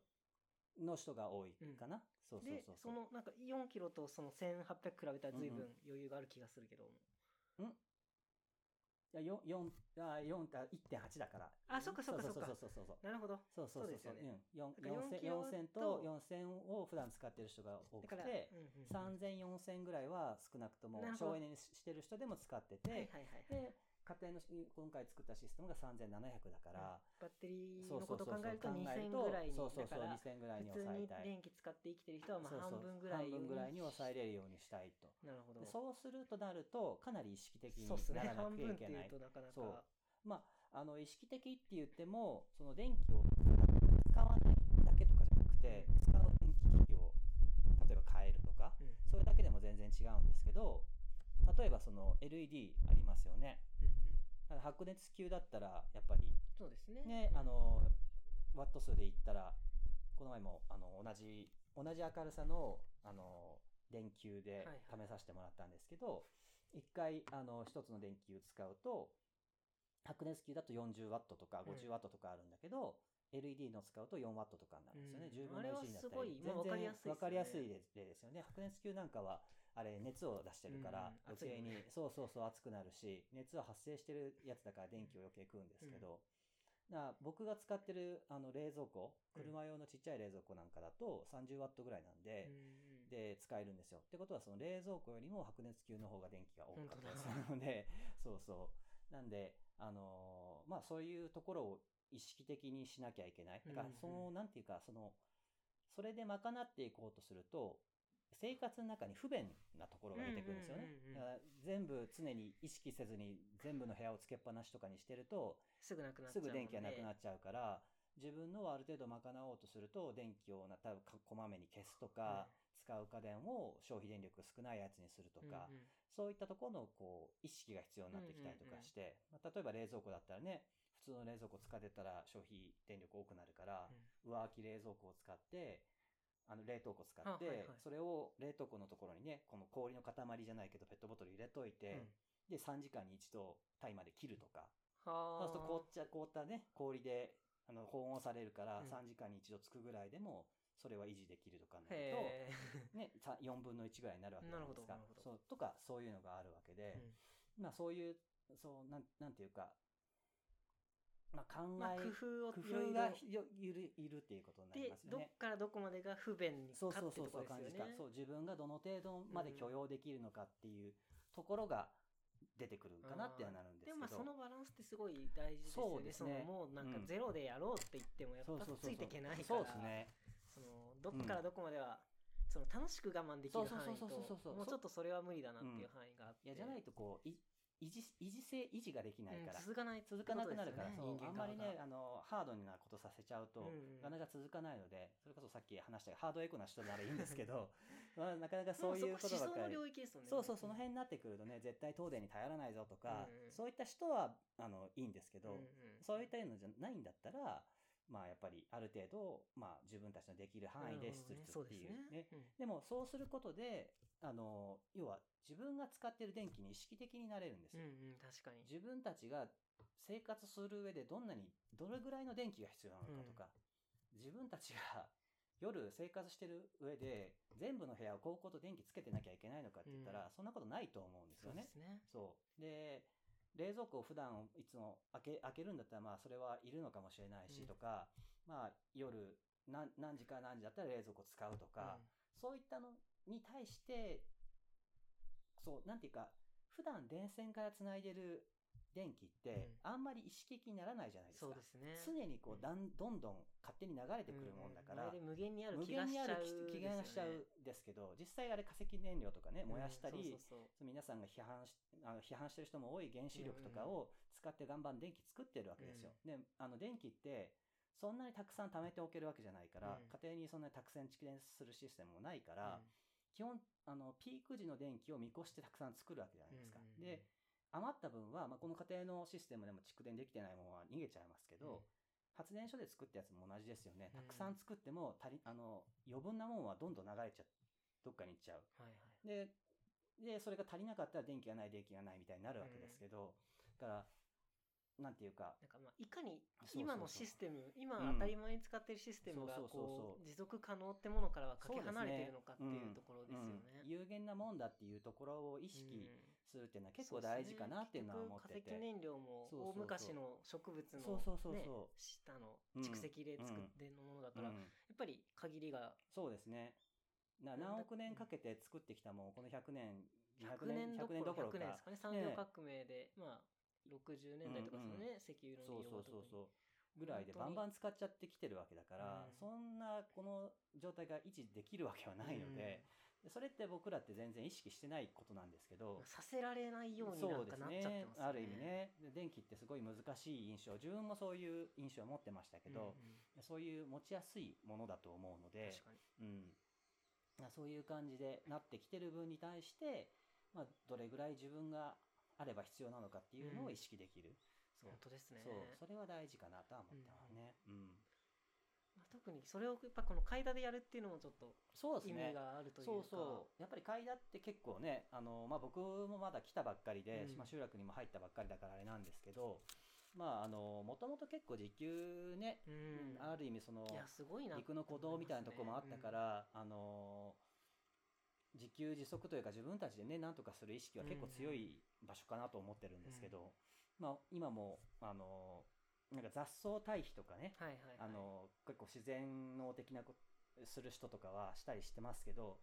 Speaker 2: の人が多いかな。そうそう
Speaker 1: で
Speaker 2: そう。
Speaker 1: そのなんか4キロとその1800比べたら随分余裕がある気がするけど、
Speaker 2: いや、4、四あ、4、あ1.8だから。
Speaker 1: あそっかそっかそっか
Speaker 2: そうそうそうそう。
Speaker 1: なるほど。
Speaker 2: そうそうそう
Speaker 1: そう。ですよね。
Speaker 2: うん。4
Speaker 1: だから4
Speaker 2: 4000
Speaker 1: キロワッ
Speaker 2: 4000
Speaker 1: ト
Speaker 2: と4000を普段使ってる人が多くて、
Speaker 1: うんうんうん。
Speaker 2: 3000、4000ぐらいは少なくとも省エネにしてる人でも使ってて、
Speaker 1: はいはいはい
Speaker 2: 家庭のし今回作ったシステムが3700だから、
Speaker 1: バッテリー
Speaker 2: そう
Speaker 1: の
Speaker 2: そうそうそう
Speaker 1: ことを考えると
Speaker 2: 考え
Speaker 1: 2000
Speaker 2: ると
Speaker 1: ぐらいに
Speaker 2: そうそうそう
Speaker 1: だから
Speaker 2: 2000ぐらいに抑えたい。
Speaker 1: 電気使って生きてる人はまあ
Speaker 2: そうそう
Speaker 1: 半分ぐらい
Speaker 2: 半分ぐらいに
Speaker 1: に
Speaker 2: 抑えれるようにしたいと。
Speaker 1: なるほど。
Speaker 2: でそうするとなると、かなり意識的に
Speaker 1: そうっすね。
Speaker 2: ならなきゃいけない。
Speaker 1: うとなかなか。
Speaker 2: そう。まあ、あの意識的って言ってもその電気を使わないだけとかじゃなくて使う電気機器を例えば変えるとか
Speaker 1: うん。
Speaker 2: それだけでも全然違うんですけど例えばその LED ありますよね。
Speaker 1: うん
Speaker 2: 白熱球だったらやっぱり
Speaker 1: そうですね。
Speaker 2: ねあのワット数で言ったらこの前もあの同じ同じ明るさのあの電球で
Speaker 1: はいはい。
Speaker 2: 試させてもらったんですけど、一回あの一つの電球使うと白熱球だと40ワットとか
Speaker 1: うん。
Speaker 2: 50ワットとかあるんだけど、LED の使うと4ワットとかになるんですよね、
Speaker 1: うん。
Speaker 2: 10分の1になったり。
Speaker 1: あれはすごいまあわかりやすいですよね。
Speaker 2: わかりやすい例ですよね。白熱球なんかはあれ熱を出してるから
Speaker 1: うん
Speaker 2: 余計に、そうそうそう熱くなるし熱は発生してるやつだから電気を余計食うんですけど、だから僕が使ってるあの冷蔵庫
Speaker 1: うん
Speaker 2: 車用のちっちゃい冷蔵庫なんかだと30ワットぐらいなんで、
Speaker 1: うん
Speaker 2: で使えるんですよ。ってことはその冷蔵庫よりも白熱球の方が電気が多かったりするので、*laughs* そうそう。なんで、あのーまあそういうところを意識的にしなきゃいけない。だから
Speaker 1: うんうん
Speaker 2: その、なんていうか、その、それで賄っていこうとすると、生活の中に不便なところが出てくるんですよね。全部常に意識せずに全部の部屋をつけっぱなしとかにしてると、
Speaker 1: すぐなくなっちゃ
Speaker 2: す
Speaker 1: うもんね。
Speaker 2: ぐ電気がなくなっちゃうから、自分のをある程度賄おうとすると、電気をな多分かこまめに消すとか、使う家電を消費電力少ないやつにするとか、
Speaker 1: うんうん。
Speaker 2: そういったところのこう意識が必要になってきたりとかして、まあ、例えば冷蔵庫だったらね、普通の冷蔵庫使ってたら消費電力多くなるから、上空き冷蔵庫を使って、あの冷凍庫使って、
Speaker 1: あはいはい。
Speaker 2: それを冷凍庫のところにね、この氷の塊じゃないけどペットボトル入れといて、
Speaker 1: うん。
Speaker 2: で、3時間に一度タイマーで切るとか、
Speaker 1: はあ。
Speaker 2: そうすると凍っちゃ凍ったね氷であの保温されるから
Speaker 1: うん。
Speaker 2: 3時間に一度つくぐらいでもそれは維持できるとかになる
Speaker 1: へ
Speaker 2: と、ね、さ4分の1ぐらいになるわけじゃないですか。そうとかそういうのがあるわけで。
Speaker 1: え、
Speaker 2: まあそういうそうなんなんていうか、まあ、考え、
Speaker 1: まあ工夫を
Speaker 2: 工夫がいるいるっていうことになり
Speaker 1: で
Speaker 2: ますよね。
Speaker 1: どっからどこまでが不便にか
Speaker 2: そう
Speaker 1: って
Speaker 2: そうそうそう
Speaker 1: とこですよね。
Speaker 2: 感じかそう自分がどの程度まで許容できるのかっていうところが出てくるかなってはなるんですけど。
Speaker 1: でもまあそのバランスってすごい大事ですよね。
Speaker 2: そうですね。
Speaker 1: のもうなんか
Speaker 2: うん
Speaker 1: ゼロでやろうって言ってもやっぱ
Speaker 2: そうそうそうそう
Speaker 1: ついていけないから
Speaker 2: そうですね。
Speaker 1: そのどっからどこまでは、その楽しく我慢できる範囲と
Speaker 2: そうそうそうそうそう
Speaker 1: もうちょっとそれは無理だなっていう範囲があって、
Speaker 2: いやじゃないとこうい維持維持性維持ができないから、
Speaker 1: うん続かない
Speaker 2: 続かなくなるから、
Speaker 1: ね
Speaker 2: あんまりねあのハードなことさせちゃうと、なかなか続かないのでそれこそさっき話したハードエコな人ならいいんですけど *laughs* まあ、なかなかそういうことばっかり。
Speaker 1: そね
Speaker 2: そうそうその辺になってくるとね絶対東電に頼らないぞとか、
Speaker 1: うんうん。
Speaker 2: そういった人はあのいいんですけど、
Speaker 1: うんうん
Speaker 2: そういったのじゃないんだったらまあやっぱりある程度、まあ、自分たちのできる範囲でしつつ
Speaker 1: そう
Speaker 2: っていう
Speaker 1: ね。
Speaker 2: でもそうすることであの要は自分が使ってる電気に意識的になれるんですよ、
Speaker 1: うんうん確かに。
Speaker 2: 自分たちが生活する上でどんなにどれぐらいの電気が必要なのかとか、自分たちが夜生活してる上で全部の部屋をこうこと電気つけてなきゃいけないのかって言ったら、
Speaker 1: うん。
Speaker 2: そんなことないと思うんですよね。
Speaker 1: そうですね。
Speaker 2: そう。で冷蔵庫を普段いつも開け開けるんだったらまあそれはいるのかもしれないし
Speaker 1: うん。
Speaker 2: とか、まあ夜何何時から何時だったら冷蔵庫使うとか、そういったのに対してそうなんていうか普段電線からつないでる電気って、あんまり意識的にならないじゃないですか。
Speaker 1: そうですね。
Speaker 2: 常にこうだんどんどん勝手に流れてくるもんだから、
Speaker 1: うん。うん無限にある
Speaker 2: 無
Speaker 1: 気がしちゃう
Speaker 2: 限にある気がしちゃうんですけど実際あれ化石燃料とかね燃やしたり、皆さんが批判しあの批判してる人も多い原子力とかを使って岩盤電気作ってるわけですよ。であの電気ってそんなにたくさん貯めておけるわけじゃないから、
Speaker 1: うん。
Speaker 2: 家庭にそんなにたくさん蓄電するシステムもないから、基本あのピーク時の電気を見越してたくさん作るわけじゃないですか。
Speaker 1: うん
Speaker 2: で余った分は、まあ、この家庭のシステムでも蓄電できてないものは逃げちゃいますけど、発電所で作ったやつも同じですよね。たくさん作っても足りあの余分なもんはどんどん流れちゃどっかに行っちゃう。
Speaker 1: はいはい
Speaker 2: で、で、それが足りなかったら電気がない、電気がないみたいになるわけですけど、だから、なんていうか、
Speaker 1: なんかまあいかに今のシステム今
Speaker 2: うん。
Speaker 1: 当たり前に使ってるシステムがこう持続可能ってものからはかけ離れているのかっていうところですよね。
Speaker 2: うん。有限なもんだっていうところを意識するっていうのは結構大事かなっていうのは思ってて。
Speaker 1: ね化石燃料も大昔の植物の
Speaker 2: そうそうそう
Speaker 1: ね
Speaker 2: そう。
Speaker 1: 下の
Speaker 2: うん
Speaker 1: 蓄積で作ってのものだから、や
Speaker 2: うん
Speaker 1: っぱり限りが
Speaker 2: そうですね。な何億年かけて作ってきたもん、この100年、
Speaker 1: 100
Speaker 2: 200年、100年どころ
Speaker 1: 100年で
Speaker 2: か
Speaker 1: す、かね。産業革命で、まあ60年代とかですよね、石油の
Speaker 2: そう
Speaker 1: 利用が特に。
Speaker 2: そうそうそう。ぐらいでバンバン使っちゃってきてるわけだから、
Speaker 1: うん。
Speaker 2: そんなこの状態が維持できるわけはないので、でそれって僕らって全然意識してないことなんですけど、
Speaker 1: させられないように
Speaker 2: そ
Speaker 1: なんか
Speaker 2: うですね
Speaker 1: なっちゃってますよね。
Speaker 2: ある意味ね。で電気ってすごい難しい印象。自分もそういう印象を持ってましたけ
Speaker 1: うん
Speaker 2: ど、
Speaker 1: うん。
Speaker 2: そういう持ちやすいものだと思うので
Speaker 1: 確、かに。
Speaker 2: うん、そういう感じでなってきてる分に対して、まあ、どれぐらい自分があれば必要なのかっていうのを意識できる、そう。
Speaker 1: 本当ですね。
Speaker 2: そう。それは大事かなとは思ってますね。うん。
Speaker 1: まあ特にそれをやっぱこの階段でやるっていうのもちょっと意
Speaker 2: そうですね。
Speaker 1: 味があるというか。
Speaker 2: そうそう。やっぱり階段って結構ねあの、まあ、僕もまだ来たばっかりで、
Speaker 1: うん。
Speaker 2: まあ、集落にも入ったばっかりだからあれなんですけどまああのもともと結構時給ね、
Speaker 1: うん。
Speaker 2: ある意味その陸の鼓動みたいなところもあったか、ら、あの自給自足というか自分たちでねなんとかする意識は結構強い場所かなと思ってるんですけど、まあ、今もあのなんか雑草堆肥とかね、
Speaker 1: うんはいはいはい、
Speaker 2: あの結構自然能的なことする人とかはしたりしてますけど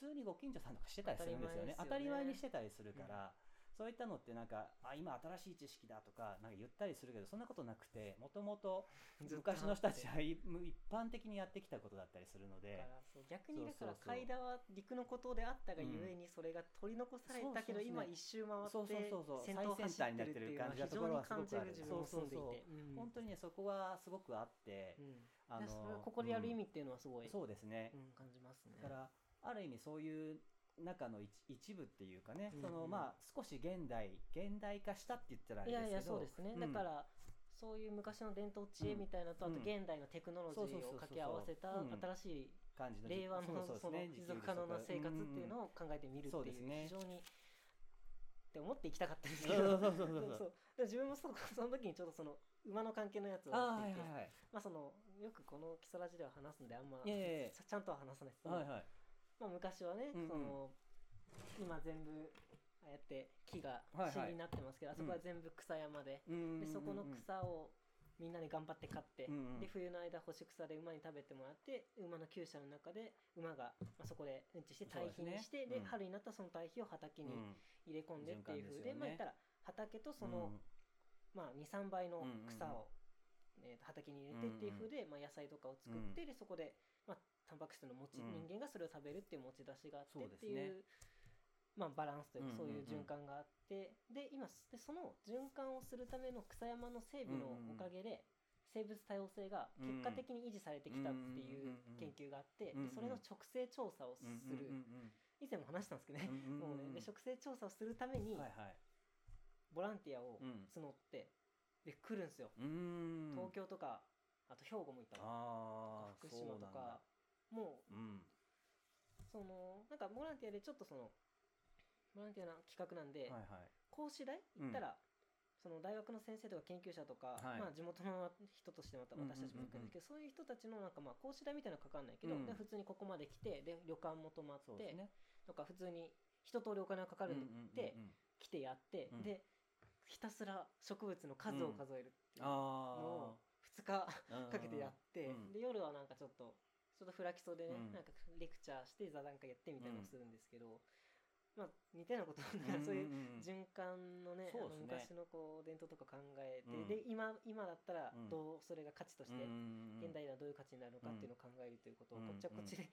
Speaker 2: 普通にご近所さんとかしてたりするんですよね。当
Speaker 1: 当
Speaker 2: たり前にしてたりするから、そういったのってなんかあ今新しい知識だとかなんか言ったりするけどそんなことなくてもともと。昔の人たちはい一般的にやってきたことだったりするので。
Speaker 1: 逆にだから
Speaker 2: そうそうそう。
Speaker 1: 海田は陸の孤島であったがゆえにそれが取り残されたけど、今一周回って
Speaker 2: そうそうそうそう。
Speaker 1: 先頭を走ってるっていうのは非常に感じる自分も住んでいて、うん。
Speaker 2: 本当にねそこはすごくあって、
Speaker 1: うん。
Speaker 2: あ
Speaker 1: でそれをここでやる意味っていうのはすごい、
Speaker 2: うん。そうですね、
Speaker 1: うん感じますね。
Speaker 2: だからある意味そういう中の一一部っていうかね、
Speaker 1: うん
Speaker 2: そのまあ少し現代現代化したって言ったらあれ
Speaker 1: い
Speaker 2: ですけど
Speaker 1: やいやそうですね、
Speaker 2: うん。
Speaker 1: だからそういう昔の伝統知恵みたいなのと、
Speaker 2: うん。
Speaker 1: あと現代のテクノロジーを掛け合わせた新しい
Speaker 2: 感じの
Speaker 1: 令和の持続可能な生活っていうのを考えてみるっていう非常にって思っていきたかったんですけど。
Speaker 2: そう
Speaker 1: 自分もそその時にちょうどその馬の関係のやつをっていて、
Speaker 2: はいはい
Speaker 1: まあそのよくこの基礎ラジでは話すんであんまちゃんとは話さないです。けど、
Speaker 2: はいはい
Speaker 1: まあ、昔はね、
Speaker 2: うんうん。
Speaker 1: その今全部ああやって木が
Speaker 2: はいはい。
Speaker 1: 死になってますけど、あそこは全部草山で,、
Speaker 2: うん
Speaker 1: でそこの草をみんなで頑張って刈って、
Speaker 2: うんうん。
Speaker 1: で冬の間干し草で馬に食べてもらって馬の厩舎の中で馬が、まあ、そこでうんちして堆肥にしてで,、
Speaker 2: そうでうん
Speaker 1: 春になったらその堆肥を畑に
Speaker 2: うん。
Speaker 1: 入れ込んでっていう風で,、
Speaker 2: 循環ですよね。
Speaker 1: まあ言ったら畑とその、まあ、23倍の草を、えーと畑に入れてっていう風で、まあ、野菜とかを作って、でそこで、まあ、タンパク質の持ち、
Speaker 2: うん。
Speaker 1: 人間がそれを食べるっていう持ち出しがあってっていうまあ、バランスというか
Speaker 2: うん
Speaker 1: そういう循環があって、で今でその循環をするための草山の整備のおかげで、生物多様性が結果的に維持されてきたっていう研究があって、
Speaker 2: うんうん
Speaker 1: でそれの直性調査をする、以前も話したんですけどね、もうねで直性調査をするためにボランティアを
Speaker 2: うん
Speaker 1: 募って、で来るんですよ、
Speaker 2: うん
Speaker 1: 東京とかあと兵庫も行った福島とかもう
Speaker 2: うん。
Speaker 1: そのなんかボランティアでちょっとそのボランティアな企画なんで、
Speaker 2: はいはい。
Speaker 1: 講師代行ったら、その大学の先生とか研究者とか、
Speaker 2: はい。
Speaker 1: まあ、地元の人としてまた私たちも行くんですけど、そういう人たちのなんかまあ講師代みたいなのかかんないけど、
Speaker 2: うん。
Speaker 1: で普通にここまで来てで旅館も泊まって、
Speaker 2: ね。
Speaker 1: とか普通に一通りお金がかかるんで、来てやって、
Speaker 2: うん。
Speaker 1: でひたすら植物の数を数えるっていうの
Speaker 2: あ
Speaker 1: を2日
Speaker 2: あ
Speaker 1: かけてやって、
Speaker 2: うん。
Speaker 1: で夜はなんかちょっとちょっとフラキソでね、
Speaker 2: うん。
Speaker 1: なんかレクチャーして座談会やってみたいなのを
Speaker 2: うん
Speaker 1: するんですけど、まあ似たようなことなんかそういう循環のね,、昔のこう伝統とか考えて、
Speaker 2: うん。
Speaker 1: で今今だったら
Speaker 2: うん。
Speaker 1: どうそれが価値として、
Speaker 2: うん
Speaker 1: 現代ではどういう価値になるのかっていうのを考えるということを、
Speaker 2: うん。
Speaker 1: こっちはこっちで、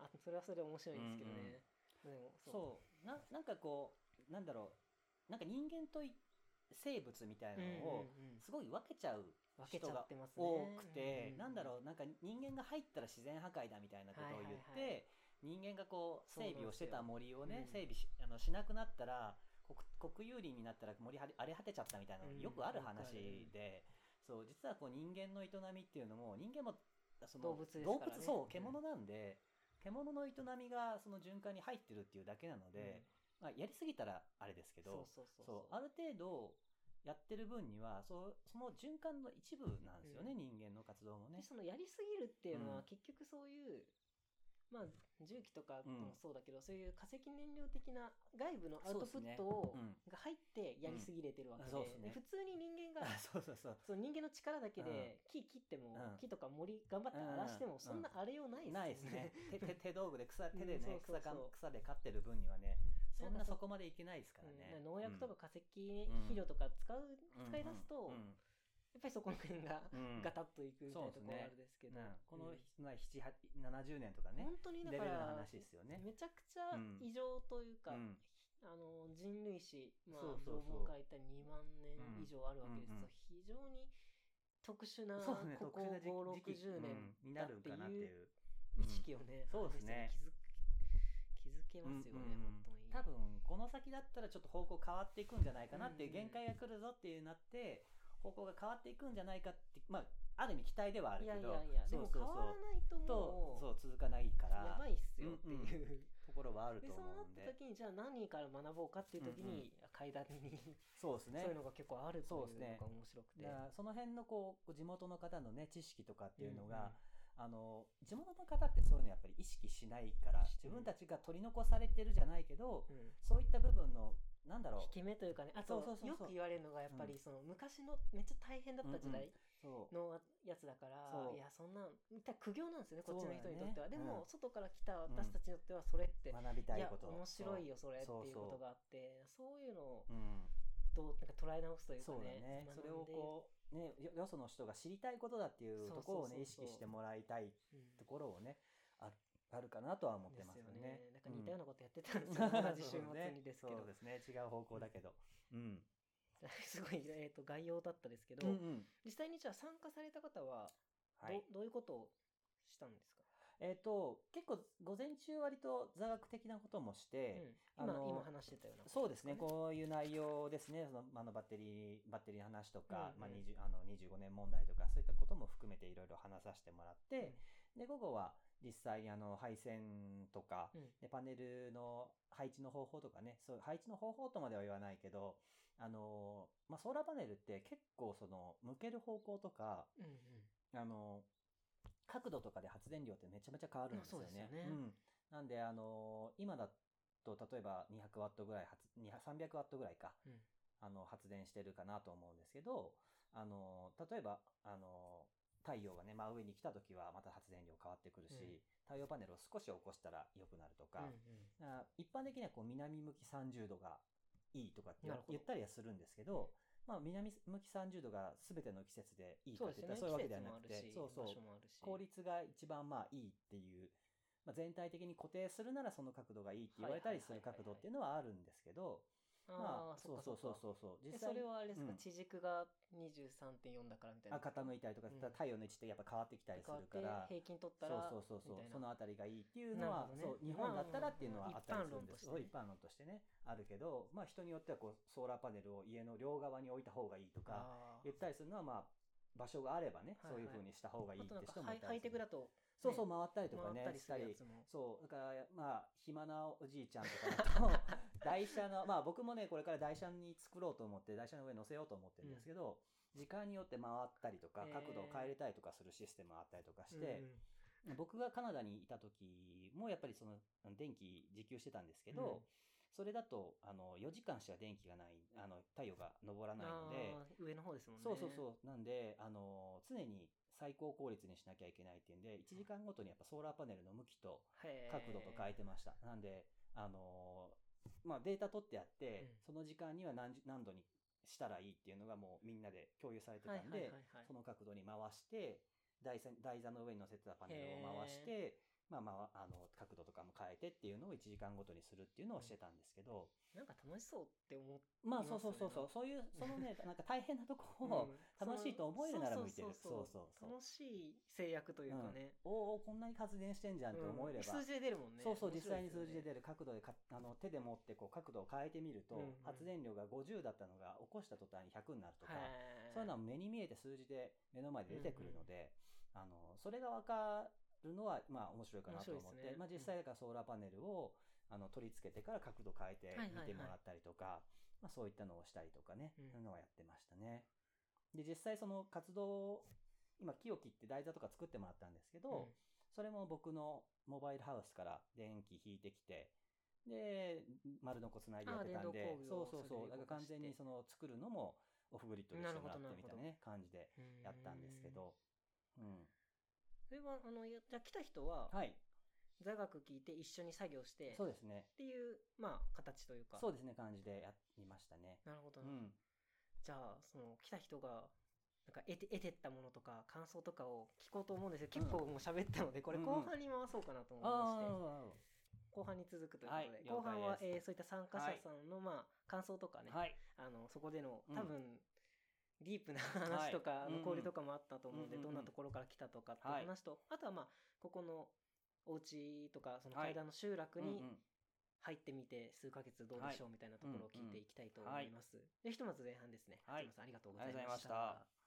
Speaker 1: あそれはそれで面白いんですけどね、でも
Speaker 2: そう。ななんかこうなんだろう。なんか人間とい生物みたいなのをすごい分けちゃう人が多くて、
Speaker 1: うん
Speaker 2: なんだろうなんか人間が入ったら自然破壊だみたいなことを言って、人間がこう整備をしてた森をね、
Speaker 1: うん
Speaker 2: 整備しあのしなくなったら国国有林になったら森荒れ果てちゃったみたいなの
Speaker 1: うん
Speaker 2: よくある話で、そう実はこう人間の営みっていうのも人間もその
Speaker 1: 動物ですからね。
Speaker 2: 動物そう
Speaker 1: うん。
Speaker 2: 獣なんで、獣の営みがその循環に入ってるっていうだけなので、まあ、やりすぎたらあれですけど
Speaker 1: そう
Speaker 2: ある程度やってる分にはそうその循環の一部なんですよね、
Speaker 1: うん。
Speaker 2: 人間の活動もね。
Speaker 1: で。そのやりすぎるっていうの
Speaker 2: うん。
Speaker 1: は結局そういう、まあ重機とか
Speaker 2: うん。
Speaker 1: もそうだけど、そういう化石燃料的な外部のアウトプットを、
Speaker 2: うん
Speaker 1: が入ってやりすぎれてるわけで,、
Speaker 2: ね。
Speaker 1: で普通に人間が
Speaker 2: あ *laughs* そうそうそう。
Speaker 1: その人間の力だけで木切っても、
Speaker 2: うん。
Speaker 1: 木とか森頑張って荒らしても、
Speaker 2: うん。
Speaker 1: そんな荒れようないです
Speaker 2: ないですね。手手手道具で草手でね、草で刈ってる分にはねそんな
Speaker 1: そ
Speaker 2: そこまでいけないですからね、
Speaker 1: うん農薬とか化石
Speaker 2: ん
Speaker 1: 肥料とか使う、
Speaker 2: うん。
Speaker 1: 使い出すと、
Speaker 2: うん。
Speaker 1: やっぱりそこの辺が
Speaker 2: うん。
Speaker 1: ガタッといくみたいなところあるんですけど、
Speaker 2: ね。この
Speaker 1: うん
Speaker 2: 770年とかね
Speaker 1: 本当にだから
Speaker 2: 話ですよね。
Speaker 1: めちゃくちゃ
Speaker 2: うん。
Speaker 1: 異常というか、
Speaker 2: うん。
Speaker 1: あの人類史、まあ、
Speaker 2: そうそうそう。
Speaker 1: 条文書いたら2万年以上あるわけです非常に特殊な
Speaker 2: ね
Speaker 1: ここ
Speaker 2: 特殊な時期
Speaker 1: 560
Speaker 2: うん。
Speaker 1: 年
Speaker 2: になるんかなって
Speaker 1: い
Speaker 2: いう。
Speaker 1: 意識をね、
Speaker 2: そうですね。
Speaker 1: 気づけますよね、
Speaker 2: うんうんうん。
Speaker 1: 本当に
Speaker 2: 多分この先だったらちょっと方向変わっていくんじゃないかなっていう限界が来るぞっていうなって方向が変わっていくんじゃないかってまあある意味期待ではあるけど。
Speaker 1: でも
Speaker 2: そうそうそう。
Speaker 1: 変わらないと
Speaker 2: と
Speaker 1: もう
Speaker 2: そう続かないから。
Speaker 1: やばいっすよっていう、
Speaker 2: ところはある
Speaker 1: で
Speaker 2: と
Speaker 1: そうなっ
Speaker 2: 思うんで
Speaker 1: た時にじゃあ何から学ぼうかっていう時に、階段に。
Speaker 2: そうですね。
Speaker 1: そういうのが結構あるという
Speaker 2: そうですね
Speaker 1: のが面白くて、
Speaker 2: その辺のこう地元の方のね知識とかっていうのが、あの地元の方ってそういうのやっぱり意識しないから自分たちが取り残されてるじゃないけど、
Speaker 1: うん。うん
Speaker 2: そういった部分のなんだろう
Speaker 1: 引き目というかねあと
Speaker 2: そうそうそう。そう
Speaker 1: よく言われるのがやっぱり
Speaker 2: うん。
Speaker 1: その昔のめっちゃ大変だった時代のやつだから、
Speaker 2: そう。
Speaker 1: いやそんなたら苦行なんですよね。こっちの人にとっては、でも、
Speaker 2: うん。
Speaker 1: 外から来た私たちにとってはそれって、
Speaker 2: 学びた
Speaker 1: い
Speaker 2: こと。
Speaker 1: 面白いよそれっていうことがあってそういうのをどうなんか捉え直すというかね
Speaker 2: ね。それをこうねよよその人が知りたいことだっていうところをね意識してもらいたい
Speaker 1: うん
Speaker 2: ところをねああるかなとは思ってますよね。
Speaker 1: ね。なんか似たようなことやってたんです
Speaker 2: うん
Speaker 1: よ、*laughs* 同じ週末にですけど。
Speaker 2: そうですね。違う方向だけど。うん。*laughs*
Speaker 1: すごい、えー、と概要だったですけど、
Speaker 2: うんうん。
Speaker 1: 実際にじゃあ参加された方はど,、
Speaker 2: はい。
Speaker 1: どういうことをしたんですか、
Speaker 2: えっ、と結構午前中割と座学的なこともして、
Speaker 1: うん、今今話してたようなこと
Speaker 2: そうですね。
Speaker 1: か
Speaker 2: こういう内容ですね。そのあのバッテリーバッテリーの話とか、
Speaker 1: うんうん。
Speaker 2: まあ、20あの25年問題とかそういったことも含めていろいろ話させてもらって、で午後は実際にあの配線とか、
Speaker 1: うん。
Speaker 2: でパネルの配置の方法とかねそう配置の方法とまでは言わないけどあの、まあ、ソーラーパネルって結構その向ける方向とか
Speaker 1: うんうん。
Speaker 2: あの角度とかで発電量ってめちゃめちゃ変わるんですよね。
Speaker 1: うよね。
Speaker 2: うん、なんであの今だと例えば200ワットぐらい発200 300ワットぐらいか
Speaker 1: うん。
Speaker 2: あの発電してるかなと思うんですけどあの例えばあの太陽がね真上に来た時はまた発電量変わってくるし、
Speaker 1: うん。
Speaker 2: 太陽パネルを少し起こしたら良くなるとか、
Speaker 1: うんうん。
Speaker 2: あ一般的にはこう南向き30度がいいとかって言ったりはするんですけど、まあ、南向き30度が全ての季節でいいかって言ったらそういうわけではなくてそうそう。効率が一番まあいいっていう、まあ、全体的に固定するならその角度がいいって言われたりする角度っていうのはあるんですけどまあ
Speaker 1: そ
Speaker 2: そう
Speaker 1: そ
Speaker 2: うそうそうそう。
Speaker 1: えそれはあれですか、
Speaker 2: うん。
Speaker 1: 地軸が23.4だからみたいな
Speaker 2: あ傾いたりとか、
Speaker 1: うん。
Speaker 2: 太陽の位置ってやっぱ変わってきたりするから。
Speaker 1: 平均取ったら
Speaker 2: そうそうそう。そうそのあたりがいいっていうのは、
Speaker 1: ね
Speaker 2: そう日本だったらっていうのは
Speaker 1: まあ
Speaker 2: あったりするんです
Speaker 1: まあ
Speaker 2: 一般論としてね。あるけど、まあ、人によってはこうソーラーパネルを家の両側に置いた方がいいとか言ったりするのはまあ場所があればね、そういう風にした方がいいって人もいたりそうそう回ったりとかねしたり。そうだからまあ暇なおじいちゃんとかだと *laughs* 台車のまあ僕もねこれから台車に作ろうと思って台車の上に乗せようと思ってるんですけど、時間によって回ったりとか角度を変えれたりとかするシステムがあったりとかして、僕がカナダにいた時もやっぱりその電気自給してたんですけど、
Speaker 1: うん
Speaker 2: それだとあの4時間しか電気がないあの太陽が昇らないので、
Speaker 1: 上の方ですもんね。
Speaker 2: そうそうそう。なんであの常に最高効率にしなきゃいけないっていうんで1時間ごとにやっぱソーラーパネルの向きと角度と変えてました。なんであのまあデータ取ってあって、
Speaker 1: うん。
Speaker 2: その時間には何時何度にしたらいいっていうのがもうみんなで共有されてたんで、その角度に回して台座台座の上に乗せてたパネルを回して、まあまあ、あの角度とかも変えてっていうのを1時間ごとにするっていうのをしてたんですけど、
Speaker 1: なんか楽しそうって思っ
Speaker 2: まあ
Speaker 1: います
Speaker 2: そうそうそうそうそういうそのね *laughs* なんか大変なとこを
Speaker 1: うん。
Speaker 2: 楽しいと思えるなら向いてる
Speaker 1: そ
Speaker 2: うそうそう
Speaker 1: 楽しい制約というかね、
Speaker 2: おーおーこんなに発電してんじゃんって思えれば、
Speaker 1: うん。数字で出るもんね。
Speaker 2: そうそう、実際に数字で
Speaker 1: る
Speaker 2: 出る角度でかあの手で持ってこう角度を変えてみると、
Speaker 1: うんうん。
Speaker 2: 発電量が50だったのが起こした途端に100になるとか、そういうのは目に見えて数字で目の前で出てくるので、あのそれが分かるのはまあ面白いかなと思って、
Speaker 1: ね。
Speaker 2: まあ、実際だからソーラーパネルをあの取り付けてから角度変えて
Speaker 1: はいはいはい。
Speaker 2: 見てもらったりとか、まあ、そういったのをしたりとかね、
Speaker 1: うん。
Speaker 2: そういうのはやってましたね。で実際その活動今木を切って台座とか作ってもらったんですけど、それも僕のモバイルハウスから電気引いてきて、で、丸のこつないでやってたんでそうそうそう、だから完全にその作るのもオフグリッドでしてもらってみたいなね、感じで
Speaker 1: うん
Speaker 2: やったんですけど、うん。
Speaker 1: それはあのやじゃあ来た人は
Speaker 2: はい、
Speaker 1: 座学聞いて一緒に作業してっ
Speaker 2: そうですね。
Speaker 1: ていうまあ形というか。
Speaker 2: そうですね、感じでやりましたね。
Speaker 1: なるほどな、
Speaker 2: うん。
Speaker 1: じゃあその来た人がなんか得て得てったものとか感想とかを聞こうと思うんですけど、結構もう喋ったのでこれ
Speaker 2: うん
Speaker 1: 後半に回そうかなと思いまして、
Speaker 2: あ
Speaker 1: 後半に続くということで、
Speaker 2: はい
Speaker 1: 後半はえーそういった参加者さんの、まあ感想とかね、
Speaker 2: あ、はい。
Speaker 1: あのそこでの
Speaker 2: うん。
Speaker 1: 多分、ディープな話とか、あの交流とかもあったと思うので、
Speaker 2: うんうんうん。
Speaker 1: どんなところから来たとかっていう
Speaker 2: はい。
Speaker 1: 話と、あとはまあここのお家とかその
Speaker 2: はい。
Speaker 1: 階段の集落に入ってみて数ヶ月どうでしょうみたいなところを聞いていきたいと思います。でひとまず前半ですね。
Speaker 2: はい。
Speaker 1: ありがとうご
Speaker 2: ざいまし
Speaker 1: た。